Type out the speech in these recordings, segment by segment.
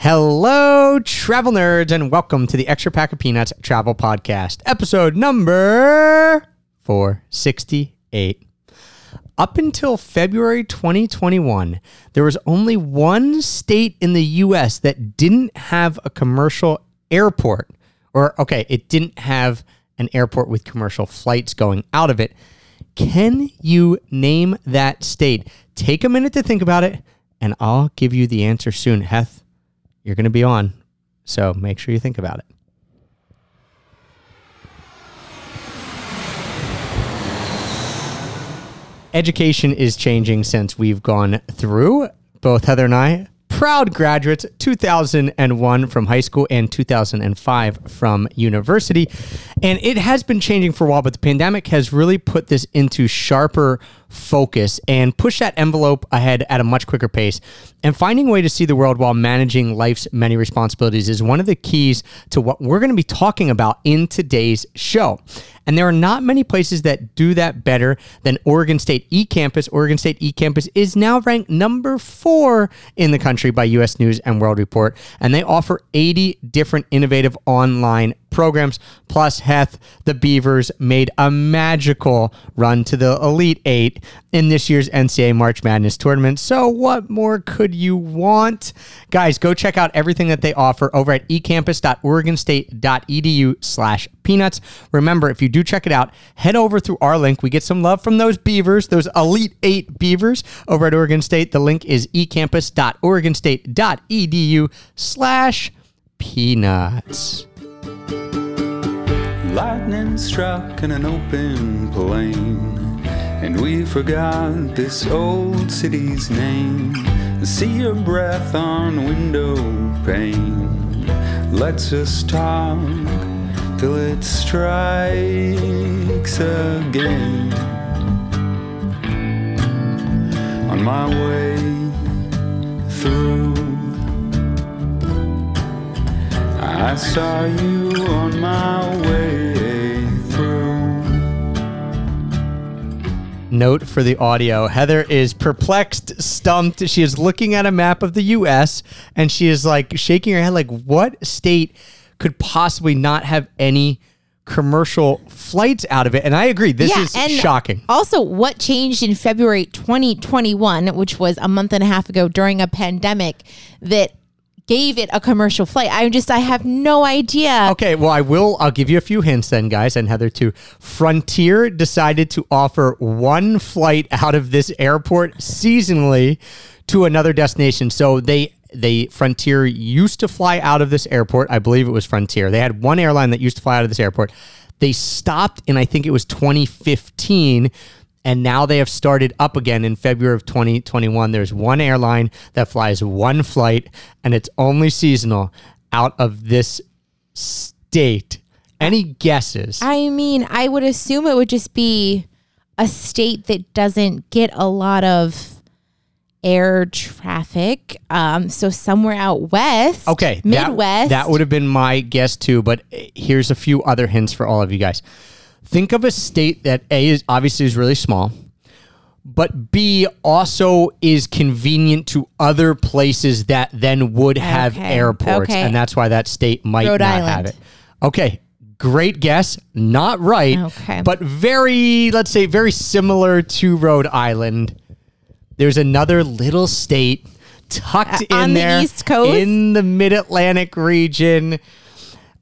Hello, travel nerds, and welcome to the Extra Pack of Peanuts Travel Podcast, episode number 468. Up until February 2021, there was only one state in the US that didn't have a commercial airport. Or, okay, it didn't have an airport with commercial flights going out of it. Can you name that state? Take a minute to think about it, and I'll give you the answer soon. Heth, you're going to be on, so make sure you think about it. Education is changing since we've gone through, both Heather and I, proud graduates 2001 from high school and 2005 from university. And it has been changing for a while but the pandemic has really put this into sharper focus and push that envelope ahead at a much quicker pace and finding a way to see the world while managing life's many responsibilities is one of the keys to what we're going to be talking about in today's show and there are not many places that do that better than Oregon State eCampus. Oregon State eCampus is now ranked number four in the country by US News and World Report, and they offer 80 different innovative online programs. Plus, Heth, the Beavers made a magical run to the Elite Eight in this year's NCAA March Madness tournament. So, what more could you want? Guys, go check out everything that they offer over at ecampus.oregonstate.edu slash peanuts. Remember, if you do check it out, head over through our link. We get some love from those Beavers, those Elite Eight Beavers over at Oregon State. The link is ecampus.oregonstate.edu slash peanuts. Lightning struck in an open plain, and we forgot this old city's name. See your breath on window pane. Let's just talk till it strikes again. On my way through. Saw you on my way through. Note for the audio Heather is perplexed, stumped. She is looking at a map of the US and she is like shaking her head, like, what state could possibly not have any commercial flights out of it? And I agree, this Yeah, is and shocking. Also, what changed in February 2021, which was a month and a half ago during a pandemic, that gave it a commercial flight? I just, I have no idea. Okay, well, I will. I'll give you a few hints then, guys, and Heather too. Frontier decided to offer one flight out of this airport seasonally to another destination. So they they Frontier used to fly out of this airport. I believe it was Frontier. They had one airline that used to fly out of this airport. They stopped in I think it was 2015 and now they have started up again in February of 2021. There's one airline that flies one flight and it's only seasonal out of this state. Any guesses? I mean, I would assume it would just be a state that doesn't get a lot of air traffic. Um, so somewhere out west. Okay, that- Midwest. That, would have been my guess too, but here's a few other hints for all of you guys. Think of a state that A is obviously is really small, but B also is convenient to other places that then would have Okay, airports, okay. and that's why that state might Rhode not have Island. it. Okay, great guess. Not right, Okay. but very, let's say, very similar to Rhode Island. There's another little state tucked Uh, in on the there East Coast? in the Mid Atlantic region.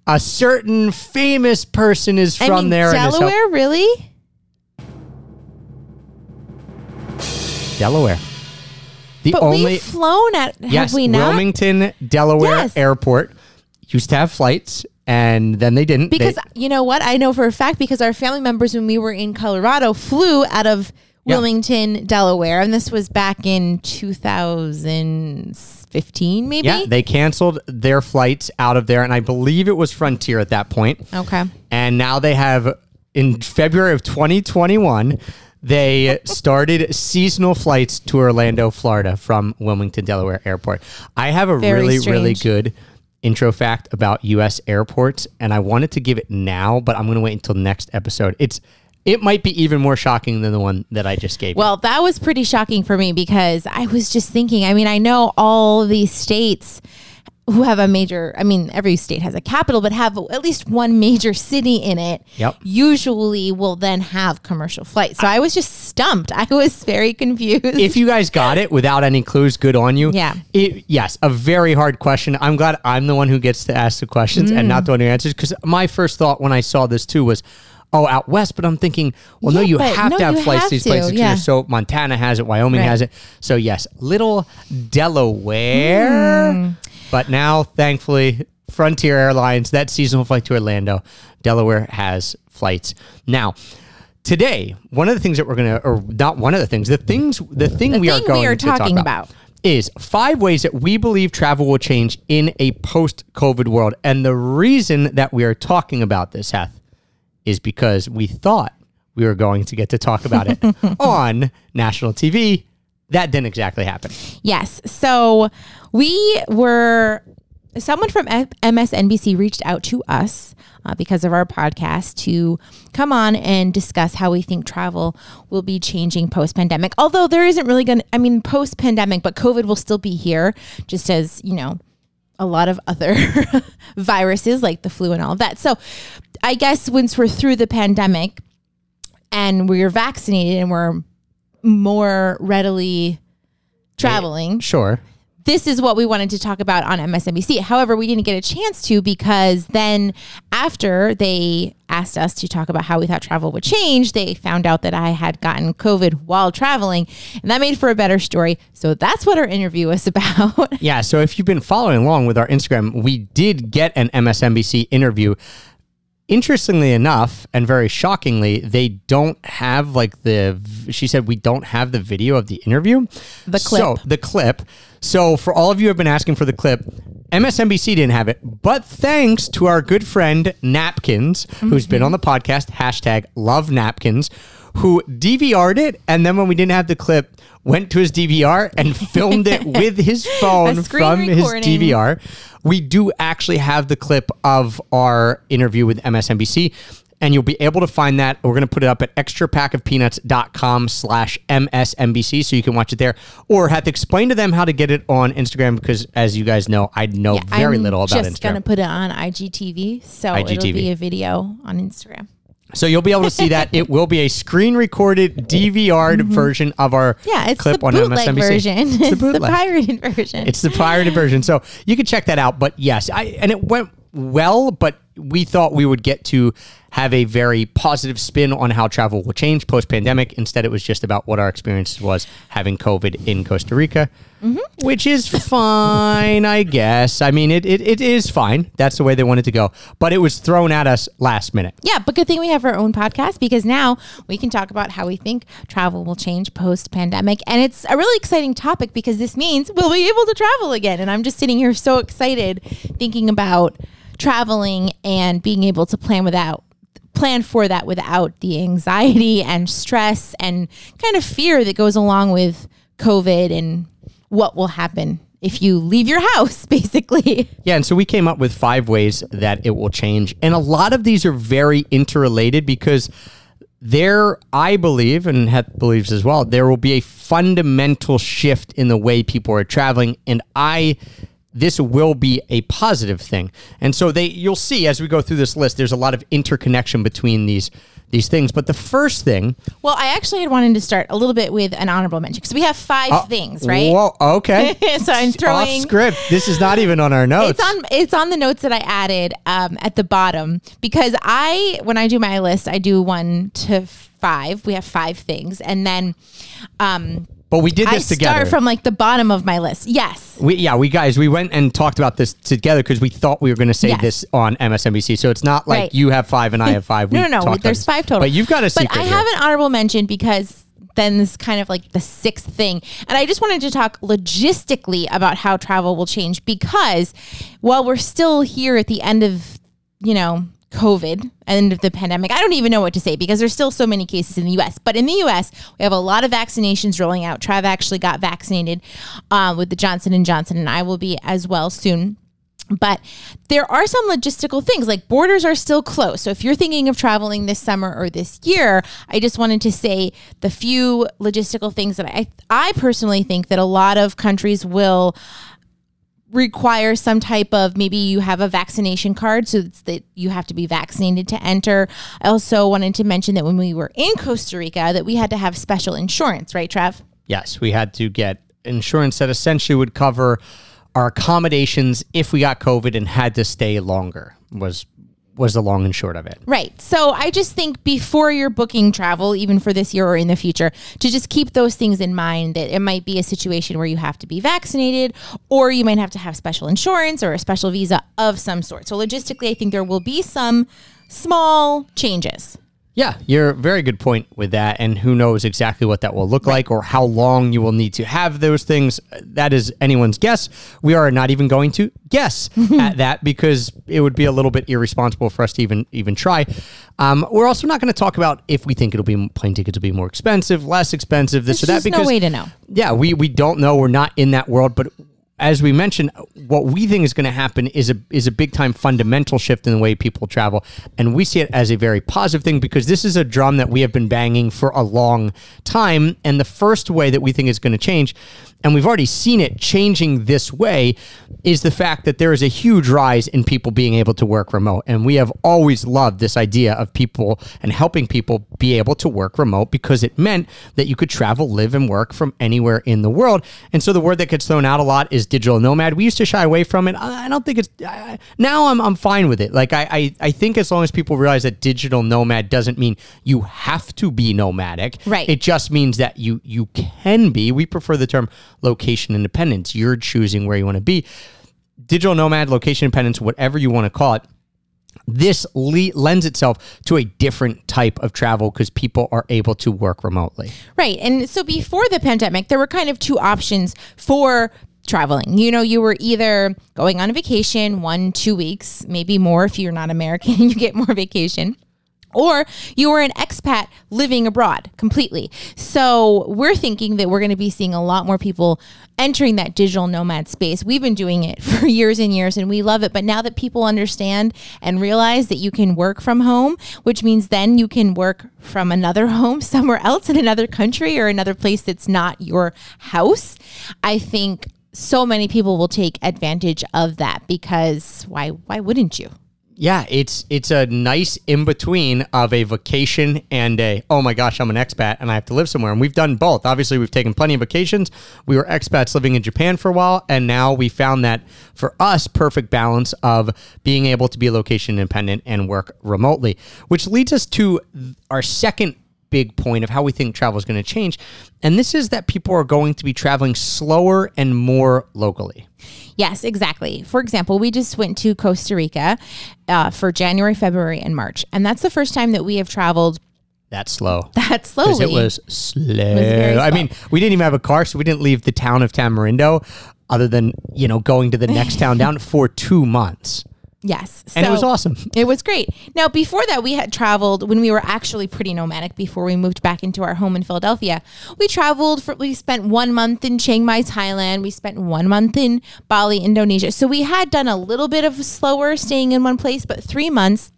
A certain famous person is I from mean, there. and has helped- Delaware, really? Delaware. The But only we've flown at, have yes, we not? Wilmington, Delaware Yes. Airport used to have flights, and then they didn't. They- Because you know what? I know for a fact because our family members, when we were in Colorado, flew out of Yeah. Wilmington, Delaware. And this was back in 2015, maybe? yeah, they canceled their flights out of there, and I believe it was Frontier at that point. okay. and now they have in February of 2021 they started seasonal flights to Orlando, Florida from Wilmington, Delaware airport. I have a Very really really good intro fact about US airports and I wanted to give it now, but I'm going to wait until next episode. It's it might be even more shocking than the one that I just gave. you. Well, that was pretty shocking for me because I was just thinking, I mean, I know all these states who have a major I mean every state has a capital but have at least one major city in it Yep. usually will then have commercial flights. So I was just stumped. I was very confused. if you guys got it without any clues, good on you. Yeah. It, yes, a very hard question. I'm glad I'm the one who gets to ask the questions and Mm. not the one who answers. Because my first thought when I saw this too was, oh, out west. But I'm thinking, well, no, you have no, to have flights have to these to, places. yeah. So Montana has it, Wyoming Right. has it. So yes, little Delaware. Mm. But now, thankfully, Frontier Airlines, that seasonal flight to Orlando, Delaware has flights. Now, today, one of the things that we're gonna, or not one of the things, the things, the thing The we are going we are to talk talking about, about. is five ways that we believe travel will change in a post-COVID world. And the reason that we are talking about this, Heth, is because we thought we were going to get to talk about it on national TV. That didn't exactly happen. Yes. So we were, someone from MSNBC reached out to us uh, because of our podcast to come on and discuss how we think travel will be changing post pandemic. Although there isn't really going to, I mean, post pandemic, but COVID will still be here, just as, you know, a lot of other viruses like the flu and all of that. So I guess once we're through the pandemic and we're vaccinated and we're more readily traveling, Sure. This is what we wanted to talk about on MSNBC. However, we didn't get a chance to because then after they asked us to talk about how we thought travel would change, they found out that I had gotten COVID while traveling, and that made for a better story. So that's what our interview was about. Yeah. So if you've been following along with our Instagram, we did get an MSNBC interview. Interestingly enough, and very shockingly, they don't have like the. She said we don't have the video of the interview. The clip So the clip. So for all of you who have been asking for the clip, MSNBC didn't have it, but thanks to our good friend Napkins, mm-hmm. who's been on the podcast hashtag Love Napkins, who DVR'd it, and then when we didn't have the clip, went to his DVR and filmed it with his phone from his. DVR. We do actually have the clip of our interview with MSNBC. And you'll be able to find that. We're going to put it up at extrapackofpeanuts.com slash MSNBC so you can watch it there. Or have to explain to them how to get it on Instagram because, as you guys know, I know very I'm little about Instagram. just Instagram. gonna put it on IGTV, so it'll be a video on Instagram. So you'll be able to see that. It will be a screen recorded DVR'd version of our Mm-hmm. Yeah, it's clip the on bootleg MSNBC. version. It's It's the the, pirated version. It's the pirated version. So you can check that out. But yes, I and it went well, but we thought we would get to have a very positive spin on how travel will change post pandemic. Instead, it was just about what our experience was having COVID in Costa Rica, Mm-hmm. which is fine, I guess. I mean, it, it, it is fine. That's the way they wanted to go. But it was thrown at us last minute. Yeah, but good thing we have our own podcast because now we can talk about how we think travel will change post pandemic. And it's a really exciting topic because this means we'll be able to travel again. And I'm just sitting here so excited thinking about traveling and being able to plan without plan for that without the anxiety and stress and kind of fear that goes along with COVID and what will happen if you leave your house basically. Yeah, and so we came up with five ways that it will change. And a lot of these are very interrelated because there, I believe, and Heth believes as well, there will be a fundamental shift in the way people are traveling. And I this will be a positive thing. And so they you'll see as we go through this list, there's a lot of interconnection between these these things. But the first thing Well, I actually had wanted to start a little bit with an honorable mention because we have five things, right? Whoa, okay. so I'm throwing Off script. This is not even on our notes. It's on it's on the notes that I added um, at the bottom because I when I do my list I do one to five. We have five things, and then um, but we did I this together. I start from like the bottom of my list. Yes, We, yeah, we guys, we went and talked about this together because we thought we were going to say Yes. this on MSNBC. So it's not like Right. you have five and I have five. No, no, no. There's five total. But you've got a secret. But I here. have an honorable mention because then this is kind of like the sixth thing. And I just wanted to talk logistically about how travel will change because while we're still here at the end of, you know, COVID, of the pandemic, I don't even know what to say because there's still so many cases in the US. But in the US, we have a lot of vaccinations rolling out. Trav actually got vaccinated uh, with the Johnson and Johnson, and I will be as well soon. But there are some logistical things like borders are still closed. So if you're thinking of traveling this summer or this year, I just wanted to say the few logistical things that I I personally think that a lot of countries will require some type of maybe you have a vaccination card so that you have to be vaccinated to enter. I also wanted to mention that when we were in Costa Rica that we had to have special insurance, right, Trev? Yes, we had to get insurance that essentially would cover our accommodations if we got COVID and had to stay longer. Was was the long and short of it. Right. So I just think before you're booking travel, even for this year or in the future, to just keep those things in mind that it might be a situation where you have to be vaccinated or you might have to have special insurance or a special visa of some sort. So logistically, I think there will be some small changes. Yeah, you're a very good point with that. And who knows exactly what that will look like or how long you will need to have those things. That is anyone's guess. We are not even going to guess at that because it would be a little bit irresponsible for us to even even try. Um, we're also not going to talk about if we think it'll be plane tickets will be more expensive, less expensive, this There's or that. Because no way to know. yeah, we we don't know. We're not in that world, but as we mentioned, what we think is going to happen is a is a big time fundamental shift in the way people travel, and we see it as a very positive thing because this is a drum that we have been banging for a long time, and the first way that we think is going to change. And we've already seen it changing this way is the fact that there is a huge rise in people being able to work remote. And we have always loved this idea of people and helping people be able to work remote because it meant that you could travel, live, and work from anywhere in the world. And so the word that gets thrown out a lot is digital nomad. We used to shy away from it. I don't think it's I- now I'm, I'm fine with it. Like I, I, I think as long as people realize that digital nomad doesn't mean you have to be nomadic. Right. It just means that you you can be. We prefer the term location independence. You're choosing where you want to be. Digital nomad, location independence, whatever you want to call it. This le- lends itself to a different type of travel because people are able to work remotely. Right. And so before the pandemic, there were kind of two options for traveling. You know, you were either going on a vacation one, two weeks, maybe more if you're not American, you get more vacation. Or you were an expat living abroad completely. So we're thinking that we're going to be seeing a lot more people entering that digital nomad space. We've been doing it for years and years and we love it. But now that people understand and realize that you can work from home, which means then you can work from another home somewhere else in another country or another place that's not your house, I think so many people will take advantage of that because why why wouldn't you? Yeah, it's it's a nice in between of a vacation and a oh my gosh, I'm an expat and I have to live somewhere. And we've done both. Obviously, we've taken plenty of vacations. We were expats living in Japan for a while, and now we found that for us, perfect balance of being able to be location independent and work remotely, which leads us to our second big point of how we think travel is going to change. And this is that people are going to be traveling slower and more locally. Yes, exactly. For example, we just went to Costa Rica uh, for January, February, and March, and that's the first time that we have traveled That slow. That slowly. it was slow. very I slow. mean, we didn't even have a car, so we didn't leave the town of Tamarindo other than, you know, going to the next town down for two months. Yes, And it was awesome. It was great. Now, before that, we had traveled when we were actually pretty nomadic before we moved back into our home in Philadelphia. We traveled for, we spent one month in Chiang Mai, Thailand. We spent one month in Bali, Indonesia. So we had done a little bit of slower staying in one place, but three months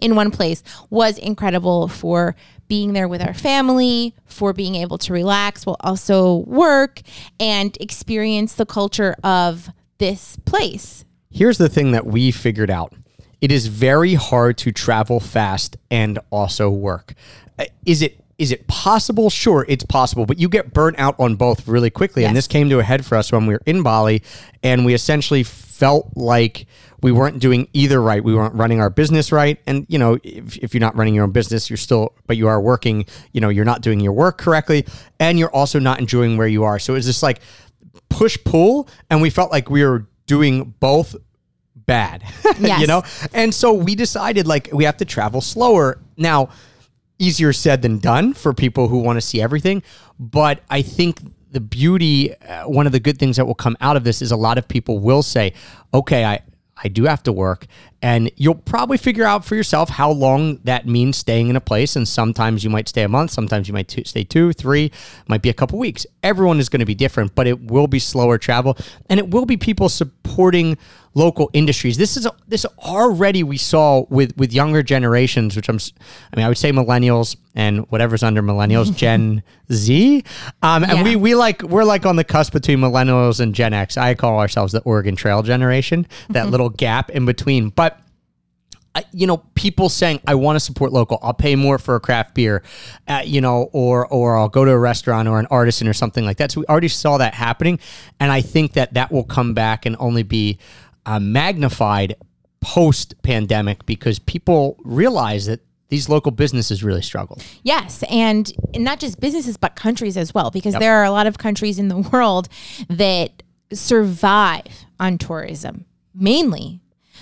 in one place was incredible for being there with our family, for being able to relax while also work and experience the culture of this place. Here's the thing that we figured out it is very hard to travel fast and also work. Uh, Is it? Is it possible? Sure, it's possible, but you get burnt out on both really quickly. And this came to a head for us when we were in Bali, and we essentially felt like we weren't doing either right. We weren't running our business right. And, you know, if, if you're not running your own business, you're still, but you are working, you know, you're not doing your work correctly. And you're also not enjoying where you are. So it's just like push pull. And we felt like we were doing both bad, Yes. you know? And so we decided like we have to travel slower. Now, easier said than done for people who want to see everything. But I think the beauty, uh, one of the good things that will come out of this is a lot of people will say, okay, I, I do have to work and you'll probably figure out for yourself how long that means staying in a place. And sometimes you might stay a month, sometimes you might t- stay two, three, might be a couple weeks. Everyone is going to be different, but it will be slower travel, and it will be people supporting local industries. This is this already we saw with with younger generations, which I'm, I mean, I would say millennials and whatever's under millennials, Gen Z, um, and Yeah. we we like we're like on the cusp between millennials and Gen X. I call ourselves the Oregon Trail generation, that little gap in between, but. I- You know, people saying I want to support local. I'll pay more for a craft beer, uh, you know, or or I'll go to a restaurant or an artisan or something like that. So we already saw that happening, and I think that that will come back and only be uh, magnified post pandemic because people realize that these local businesses really struggle. Yes, and not just businesses, but countries as well, because there are a lot of countries in the world that survive on tourism, mainly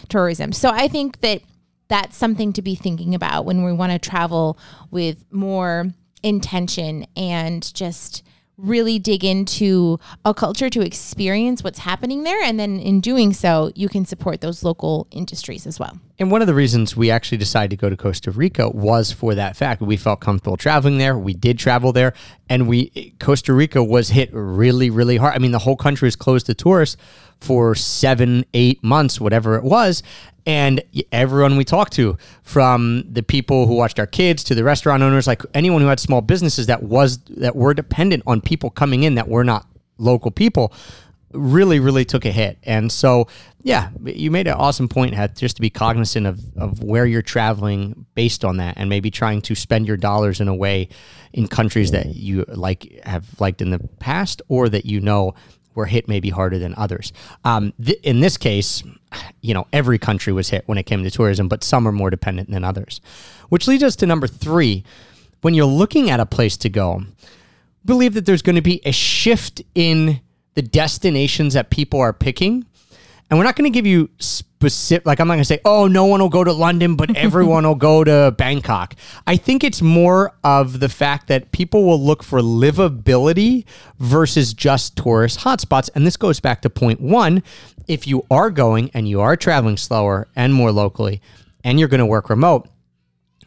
tourism. So I think that that's something to be thinking about when we want to travel with more intention and just really dig into a culture to experience what's happening there and then in doing so you can support those local industries as well And one of the reasons we actually decided to go to Costa Rica was for that fact. We felt comfortable traveling there. We did travel there, and we Costa Rica was hit really, really hard. I mean, the whole country was closed to tourists for seven, eight months, whatever it was. And everyone we talked to, from the people who watched our kids to the restaurant owners, like anyone who had small businesses that was that were dependent on people coming in that were not local people, really, really took a hit. And so, yeah, you made an awesome point, just to be cognizant of, of where you're traveling based on that and maybe trying to spend your dollars in a way in countries that you like have liked in the past or that you know were hit maybe harder than others. Um, th- in this case, you know, every country was hit when it came to tourism, but some are more dependent than others. Which leads us to number three. When you're looking at a place to go, believe that there's going to be a shift in the destinations that people are picking. And we're not going to give you specific, like, I'm not going to say, oh, no one will go to London, but everyone will go to Bangkok. I think it's more of the fact that people will look for livability versus just tourist hotspots. And this goes back to point one. If you are going and you are traveling slower and more locally, and you're going to work remote,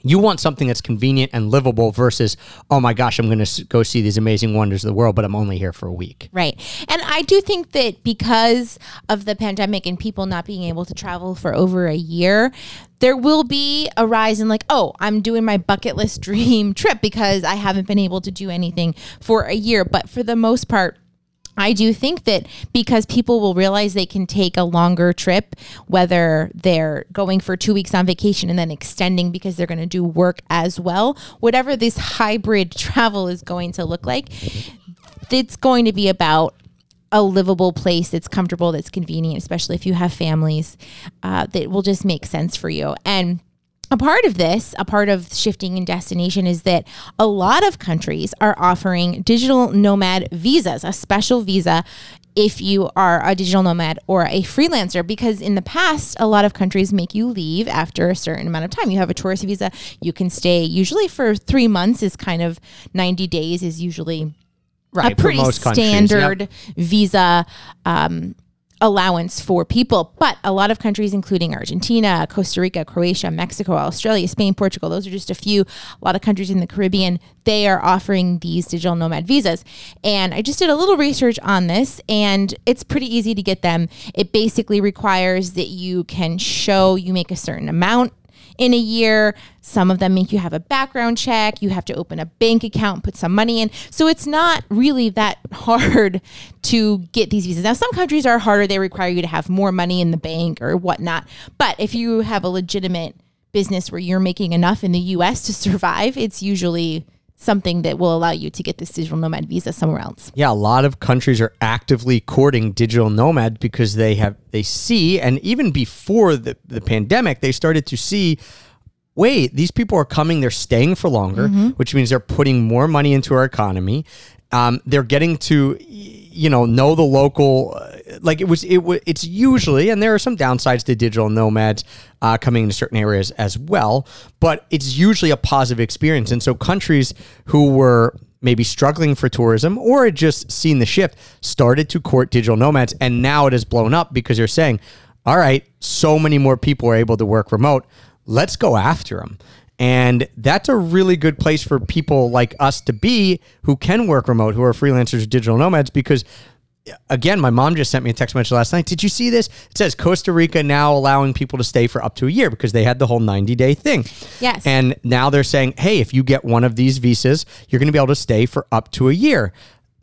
you want something that's convenient and livable versus, oh my gosh, I'm going to go see these amazing wonders of the world, but I'm only here for a week. Right. And I do think that because of the pandemic and people not being able to travel for over a year, there will be a rise in like, oh, I'm doing my bucket list dream trip because I haven't been able to do anything for a year. But for the most part, I do think that because people will realize they can take a longer trip, whether they're going for two weeks on vacation and then extending because they're going to do work as well, whatever this hybrid travel is going to look like, it's going to be about a livable place that's comfortable, that's convenient, especially if you have families, uh, that will just make sense for you. And a part of this, a part of shifting in destination is that a lot of countries are offering digital nomad visas, a special visa if you are a digital nomad or a freelancer because in the past a lot of countries make you leave after a certain amount of time you have a tourist visa you can stay usually for 3 months is kind of 90 days is usually Right, a pretty most countries, yep. standard visa um, allowance for people. But a lot of countries, including Argentina, Costa Rica, Croatia, Mexico, Australia, Spain, Portugal, those are just a few. A lot of countries in the Caribbean, they are offering these digital nomad visas. And I just did a little research on this, and it's pretty easy to get them. It basically requires that you can show you make a certain amount in a year. Some of them make you have a background check. You have to open a bank account, put some money in. So it's not really that hard to get these visas. Now, some countries are harder. They require you to have more money in the bank or whatnot. But if you have a legitimate business where you're making enough in the US to survive, it's usually something that will allow you to get this digital nomad visa somewhere else. Yeah, a lot of countries are actively courting digital nomads because they have they see, and even before the, the pandemic, they started to see. Wait, these people are coming. They're staying for longer, which means they're putting more money into our economy. Um, they're getting to, you know, know the local. uh, Like it was, it was it's usually, and there are some downsides to digital nomads uh, coming into certain areas as well, but it's usually a positive experience. And so countries who were maybe struggling for tourism or had just seen the shift started to court digital nomads and now it has blown up because they're saying all right, so many more people are able to work remote. Let's go after them. And that's a really good place for people like us to be who can work remote, who are freelancers, digital nomads, because again, my mom just sent me a text message last night. Did you see this? It says Costa Rica now allowing people to stay for up to a year because they had the whole 90 day thing. Yes. And now they're saying, hey, if you get one of these visas, you're going to be able to stay for up to a year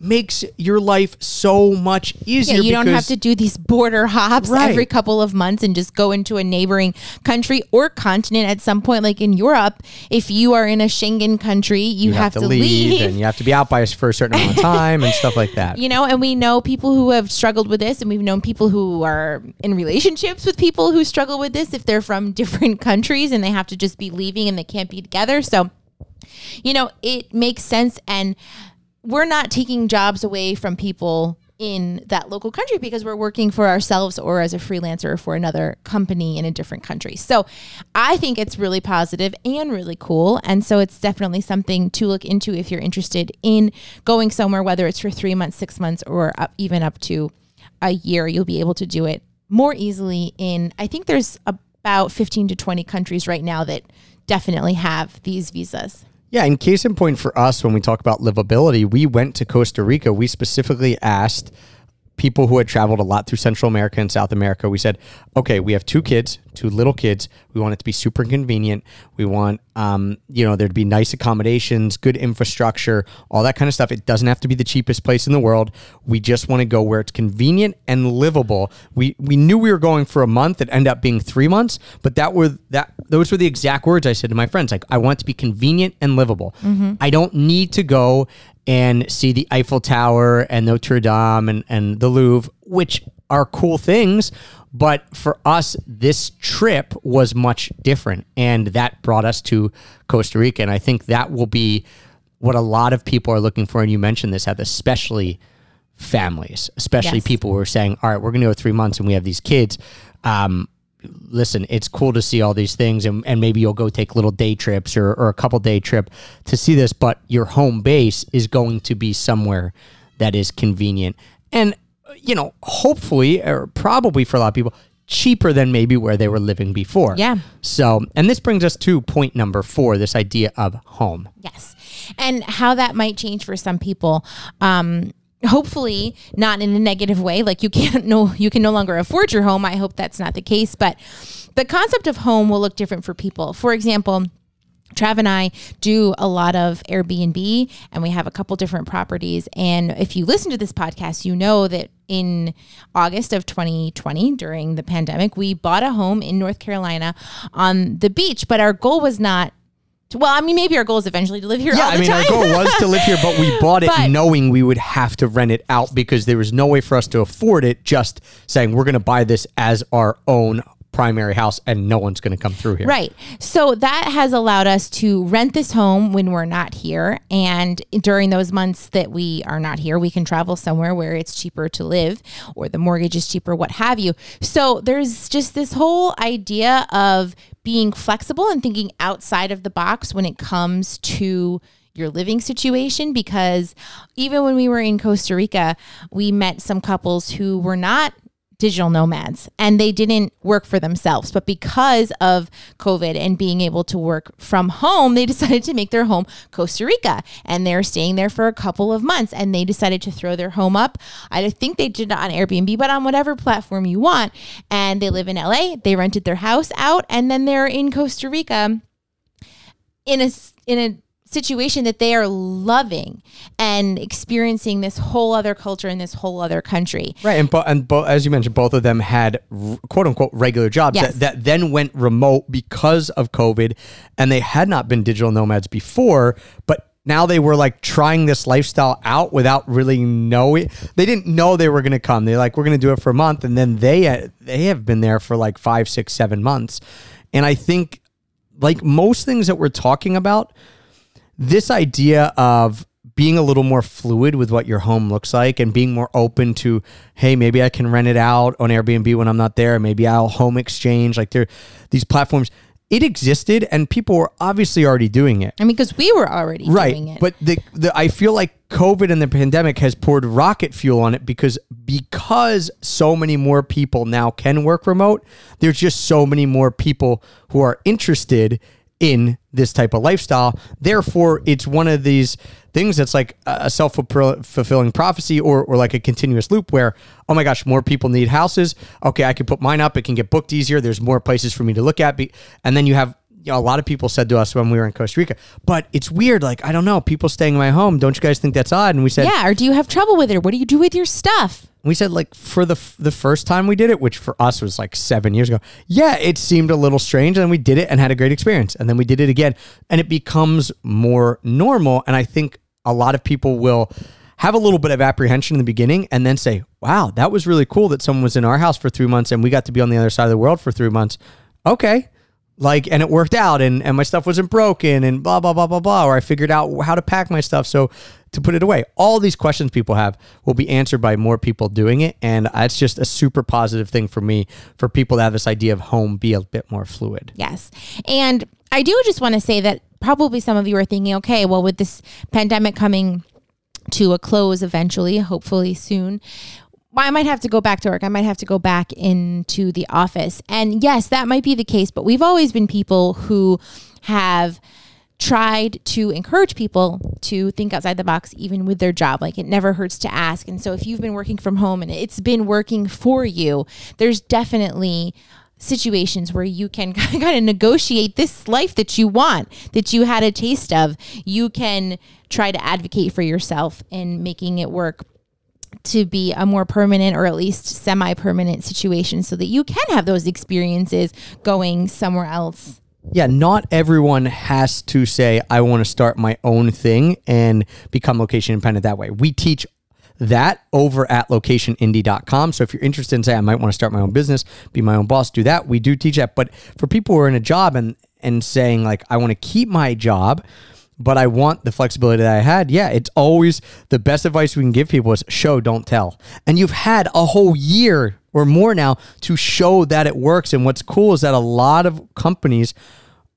makes your life so much easier. Yeah, you don't have to do these border hops Right. every couple of months and just go into a neighboring country or continent at some point, like in Europe. If you are in a Schengen country, you, you have, to leave, and you have to be out by us for a certain amount of time and stuff like that. you know, and we know people who have struggled with this, and we've known people who are in relationships with people who struggle with this if they're from different countries and they have to just be leaving and they can't be together. So, you know, it makes sense. And we're not taking jobs away from people in that local country because we're working for ourselves or as a freelancer for another company in a different country. So I think it's really positive and really cool. And so it's definitely something to look into if you're interested in going somewhere, whether it's for three months, six months, or up, even up to a year. You'll be able to do it more easily in, I think there's about 15 to 20 countries right now that definitely have these visas. Yeah, and case in point for us, when we talk about livability, we went to Costa Rica. We specifically asked people who had traveled a lot through Central America and South America. We said, okay, we have two kids, two little kids. We want it to be super convenient. We want, um, you know, there to be nice accommodations, good infrastructure, all that kind of stuff. It doesn't have to be the cheapest place in the world. We just want to go where it's convenient and livable. We we knew we were going for a month. It ended up being three months, but that were that those were the exact words I said to my friends. Like, I want it to be convenient and livable. I don't need to go and see the Eiffel Tower and Notre Dame and, and the Louvre, which are cool things. But for us, this trip was much different. And that brought us to Costa Rica. And I think that will be what a lot of people are looking for. And you mentioned this, Heather, especially families, especially Yes. people who are saying, all right, we're going to go three months and we have these kids. Um, listen, it's cool to see all these things, and, and maybe you'll go take little day trips or, or a couple day trip to see this, but your home base is going to be somewhere that is convenient. And, you know, hopefully, or probably for a lot of people, cheaper than maybe where they were living before. Yeah. So, and this brings us to point number four this idea of home. Yes. And how that might change for some people. Um, hopefully not in a negative way like you can't no you can no longer afford your home i hope that's not the case but the concept of home will look different for people for example Trav and I do a lot of Airbnb and we have a couple different properties. And if you listen to this podcast, you know that in August of 2020, during the pandemic, we bought a home in North Carolina on the beach. But our goal was not, well, I mean, maybe our goal is eventually to live here Yeah, all the I mean, time. our goal was to live here, but we bought it But- knowing we would have to rent it out because there was no way for us to afford it. Just saying we're going to buy this as our own primary house, and no one's going to come through here. Right. So that has allowed us to rent this home when we're not here. And during those months that we are not here, we can travel somewhere where it's cheaper to live or the mortgage is cheaper, what have you. So there's just this whole idea of being flexible and thinking outside of the box when it comes to your living situation because even when we were in Costa Rica, we met some couples who were not digital nomads and they didn't work for themselves. But because of COVID and being able to work from home, they decided to make their home Costa Rica and they're staying there for a couple of months and they decided to throw their home up. I think they did it on Airbnb, but on whatever platform you want. And they live in LA. They rented their house out and then they're in Costa Rica in a in a situation that they are loving and experiencing this whole other culture in this whole other country. Right, and bo- and bo- as you mentioned, both of them had r- quote unquote regular jobs Yes. that, that then went remote because of COVID, and they had not been digital nomads before, but now they were like trying this lifestyle out without really knowing. They didn't know they were going to come. They're like, we're going to do it for a month, and then they uh, they have been there for like five, six, seven months, and I think like most things that we're talking about, this idea of being a little more fluid with what your home looks like and being more open to, hey, maybe I can rent it out on Airbnb when I'm not there. Maybe I'll home exchange. Like there, these platforms, it existed and people were obviously already doing it. I mean, because we were already Right. doing it. But the, the I feel like COVID and the pandemic has poured rocket fuel on it because because so many more people now can work remote, there's just so many more people who are interested in this type of lifestyle. Therefore, it's one of these things that's like a self fulfilling prophecy or, or like a continuous loop where, oh my gosh, more people need houses. Okay, I can put mine up. It can get booked easier. There's more places for me to look at. And then you have you know, a lot of people said to us when we were in Costa Rica, but it's weird. Like, I don't know, people staying in my home. Don't you guys think that's odd? And we said, yeah. Or do you have trouble with it? Or what do you do with your stuff? We said like for the f- the first time we did it, which for us was like seven years ago. Yeah, it seemed a little strange, and we did it and had a great experience, and then we did it again, and it becomes more normal. And I think a lot of people will have a little bit of apprehension in the beginning, and then say, "Wow, that was really cool that someone was in our house for three months, and we got to be on the other side of the world for three months." Okay. Like, and it worked out, and, and my stuff wasn't broken, and blah, blah, blah, blah, blah. Or I figured out how to pack my stuff. So to put it away. All these questions people have will be answered by more people doing it. And it's just a super positive thing for me for people to have this idea of home be a bit more fluid. Yes. And I do just want to say that probably some of you are thinking, okay, well, with this pandemic coming to a close eventually, hopefully soon, I might have to go back to work. I might have to go back into the office. And yes, that might be the case, but we've always been people who have tried to encourage people to think outside the box even with their job like it never hurts to ask and so if you've been working from home and it's been working for you there's definitely situations where you can kind of negotiate this life that you want that you had a taste of you can try to advocate for yourself and making it work to be a more permanent or at least semi permanent situation so that you can have those experiences going somewhere else. Yeah, not everyone has to say, I want to start my own thing and become location independent that way. We teach that over at locationindie.com. So if you're interested in saying, I might want to start my own business, be my own boss, do that. We do teach that. But for people who are in a job and, and saying, like, I want to keep my job, but I want the flexibility that I had. Yeah, it's always the best advice we can give people is show, don't tell. And you've had a whole year or more now to show that it works. And what's cool is that a lot of companies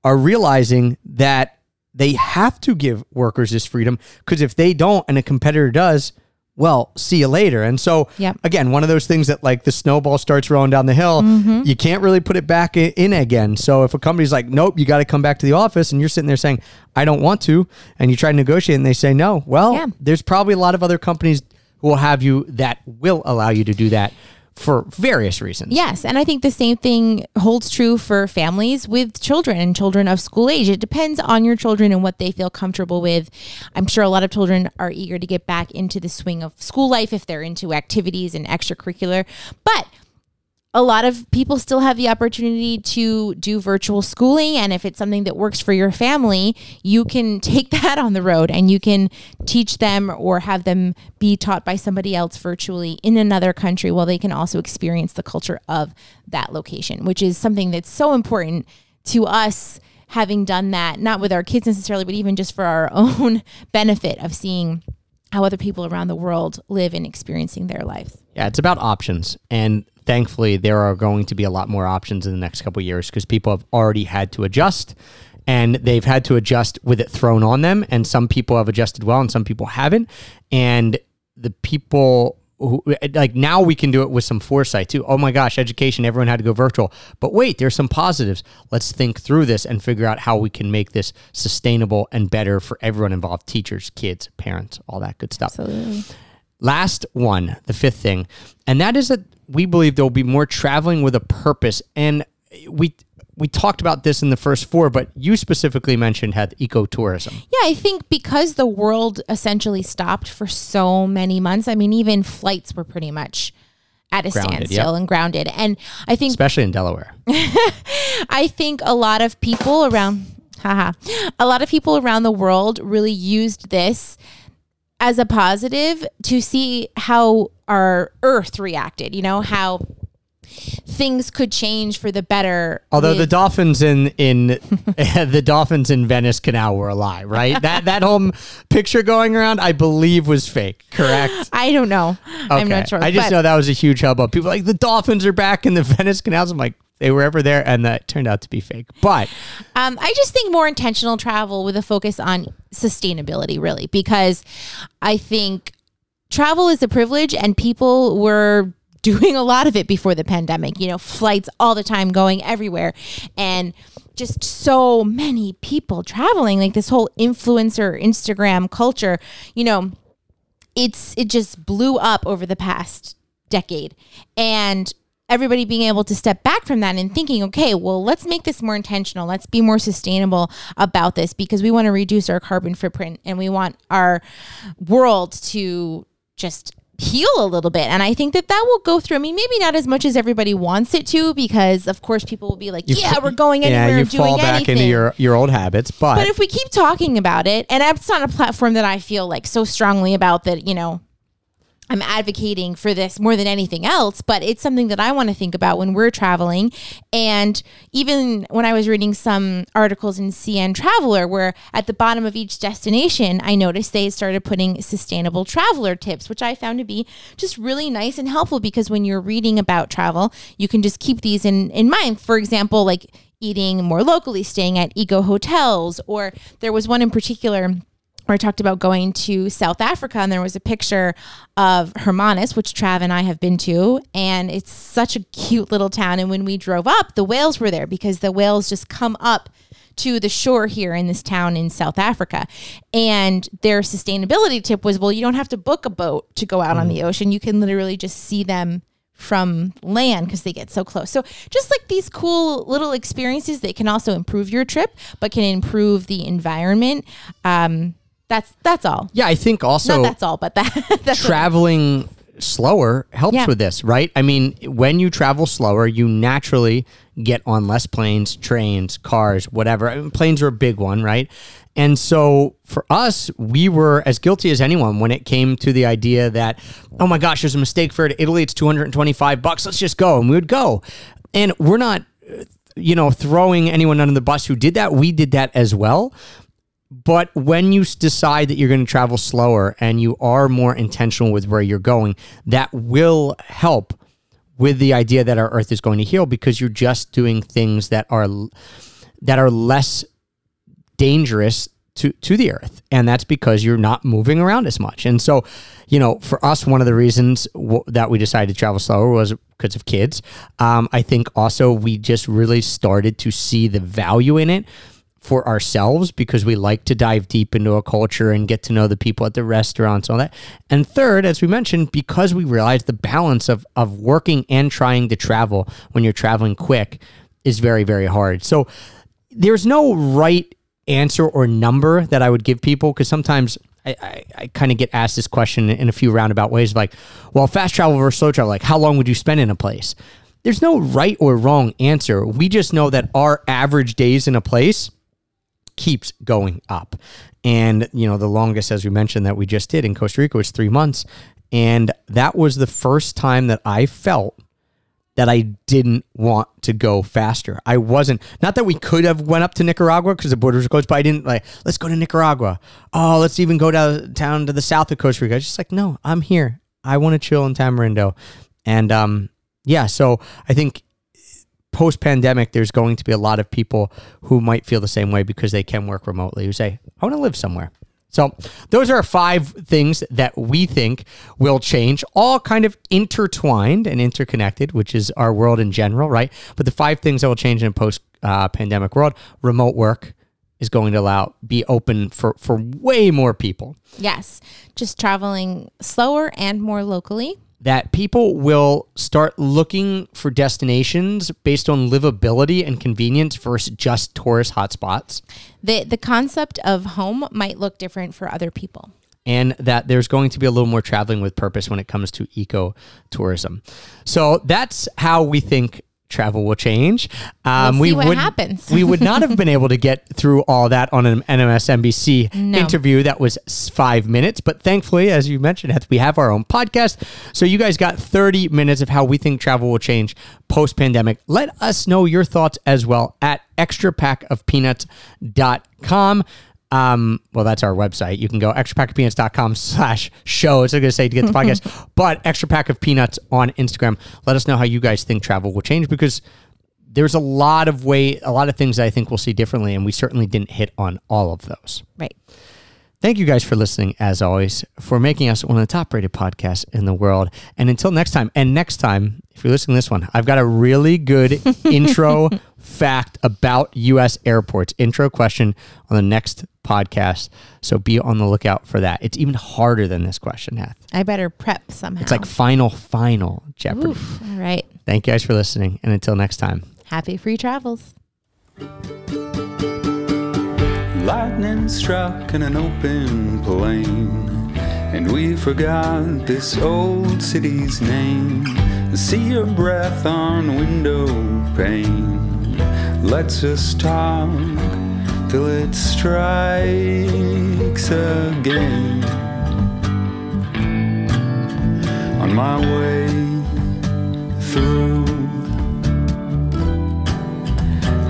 are realizing that they have to give workers this freedom because if they don't and a competitor does, well, see you later. And so, Yep. again, one of those things that like the snowball starts rolling down the hill, mm-hmm. you can't really put it back in again. So if a company's like, nope, you got to come back to the office, and you're sitting there saying, I don't want to, and you try to negotiate and they say no, well, Yeah. there's probably a lot of other companies who will have you that will allow you to do that for various reasons. Yes. And I think the same thing holds true for families with children and children of school age. It depends on your children and what they feel comfortable with. I'm sure a lot of children are eager to get back into the swing of school life if they're into activities and extracurricular. But a lot of people still have the opportunity to do virtual schooling. And if it's something that works for your family, you can take that on the road and you can teach them or have them be taught by somebody else virtually in another country while they can also experience the culture of that location, which is something that's so important to us having done that, not with our kids necessarily, but even just for our own benefit of seeing how other people around the world live and experiencing their lives. Yeah, it's about options. And thankfully, there are going to be a lot more options in the next couple years because people have already had to adjust and they've had to adjust with it thrown on them. And some people have adjusted well and some people haven't. And the people who, like now we can do it with some foresight too. Oh my gosh, education, everyone had to go virtual. But wait, there's some positives. Let's think through this and figure out how we can make this sustainable and better for everyone involved teachers, kids, parents, all that good stuff. Absolutely. Last one, the fifth thing, and that is that we believe there will be more traveling with a purpose. And we we talked about this in the first four, but you specifically mentioned had ecotourism. Yeah, I think because the world essentially stopped for so many months. I mean, even flights were pretty much at a Grounded, standstill yep. and grounded. And I think especially in Delaware. I think a lot of people around haha, a lot of people around the world really used this as a positive to see how our earth reacted, you know, how things could change for the better. Although the dolphins in in the dolphins in Venice Canal were a lie, right? that that whole picture going around, I believe, was fake. Correct. I don't know. I'm not sure. I just but- know that was a huge hubbub. People like the dolphins are back in the Venice canals. I'm like, they were ever there, and that turned out to be fake. But Um, I just think more intentional travel with a focus on sustainability, really, because I think travel is a privilege and people were doing a lot of it before the pandemic, you know, flights all the time going everywhere. And just so many people traveling, like this whole influencer Instagram culture, you know, it's it just blew up over the past decade and everybody being able to step back from that and thinking okay well let's make this more intentional. Let's be more sustainable about this because we want to reduce our carbon footprint and we want our world to just heal a little bit. And i think that that will go through. I mean maybe not as much as everybody wants it to because of course people will be like you yeah fa- we're going anywhere yeah, you doing fall back anything. into your your old habits. But, but if we keep talking about it, and it's not a platform that I feel like so strongly about that, you know, I'm advocating for this more than anything else, but it's something that I want to think about when we're traveling. And even when I was reading some articles in CN Traveler, where at the bottom of each destination, I noticed they started putting sustainable traveler tips, which I found to be just really nice and helpful because when you're reading about travel, you can just keep these in, in mind. For example, like eating more locally, staying at eco hotels, or there was one in particular where I talked about going to South Africa, and there was a picture of Hermanus, which Trav and I have been to, and it's such a cute little town. And when we drove up, the whales were there because the whales just come up to the shore here in this town in South Africa. And their sustainability tip was, well, you don't have to book a boat to go out on the ocean. You can literally just see them from land because they get so close. So just like these cool little experiences that can also improve your trip, but can improve the environment. Um, that's that's all. yeah, I think also Not that's all, but that that's traveling slower helps Yeah. with this, right? I mean, when you travel slower, you naturally get on less planes, trains, cars, whatever. I mean, planes are a big one, right? And so for us, we were as guilty as anyone when it came to the idea that, oh my gosh, there's a mistake for Italy. It's 225 bucks. Let's just go. And we would go. And we're not, you know, throwing anyone under the bus who did that. We did that as well. But when you decide that you're going to travel slower and you are more intentional with where you're going, that will help with the idea that our earth is going to heal because you're just doing things that are that are less dangerous to to the earth. And that's because you're not moving around as much. And so you know for us one of the reasons w- that we decided to travel slower was because of kids. Um, i think also we just really started to see the value in it for ourselves because we like to dive deep into a culture and get to know the people at the restaurants and all that. And third, as we mentioned, because we realize the balance of of working and trying to travel when you're traveling quick is very, very hard. So there's no right answer or number that I would give people because sometimes I, I, I kind of get asked this question in a few roundabout ways like, well, fast travel versus slow travel, like how long would you spend in a place? There's no right or wrong answer. We just know that our average days in a place keeps going up. And, you know, the longest, as we mentioned, that we just did in Costa Rica was three months. And that was the first time that I felt that I didn't want to go faster. I wasn't not that we could have went up to Nicaragua because the borders was closed, but I didn't like let's go to Nicaragua. Oh, let's even go down down to the south of Costa Rica. I was just like, no, I'm here. I want to chill in Tamarindo. And um yeah, so I think post pandemic, there's going to be a lot of people who might feel the same way because they can work remotely who say, I want to live somewhere. So, those are five things that we think will change, all kind of intertwined and interconnected, which is our world in general, right? But the five things that will change in a post uh, pandemic world remote work is going to allow be open for for way more people Yes, just traveling slower and more locally. That people will start looking for destinations based on livability and convenience versus just tourist hotspots. the The concept of home might look different for other people. and that there's going to be a little more traveling with purpose when it comes to eco tourism. So that's how we think travel will change. Um, We'll see what would- happens. we would not have been able to get through all that on an NMSNBC No. interview that was five minutes. But thankfully, as you mentioned, we have our own podcast. So you guys got 30 minutes of how we think travel will change post pandemic. Let us know your thoughts as well at extrapackofpeanuts.com. Um, well, that's our website. You can go extrapackofpeanuts.com slash show. It's going to say to get the podcast, but extra pack of peanuts on Instagram. Let us know how you guys think travel will change because there's a lot of way, a lot of things I think we'll see differently, and we certainly didn't hit on all of those. Right. Thank you guys for listening, as always, for making us one of the top rated podcasts in the world. And until next time, and next time, if you're listening to this one, I've got a really good intro fact about U.S. airports, intro question on the next podcast. So be on the lookout for that. It's even harder than this question, Hath. I better prep somehow. It's like final, final Jeopardy. Oof. All right. Thank you guys for listening. And until next time. Happy free travels. Lightning struck in an open plain, and we forgot this old city's name. See your breath on window pane. Let's us talk till it strikes again. On my way through.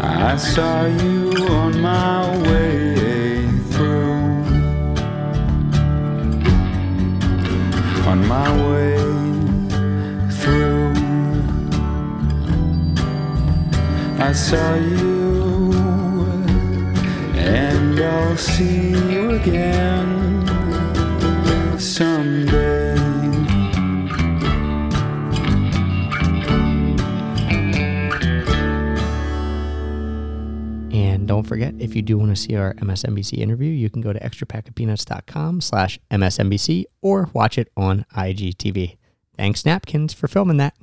I saw you on my way through. On my way through. I saw you, I'll see you again someday. And don't forget, if you do want to see our MSNBC interview, you can go to extrapackofpeanuts.com slash MSNBC or watch it on IGTV. Thanks, Napkins, for filming that.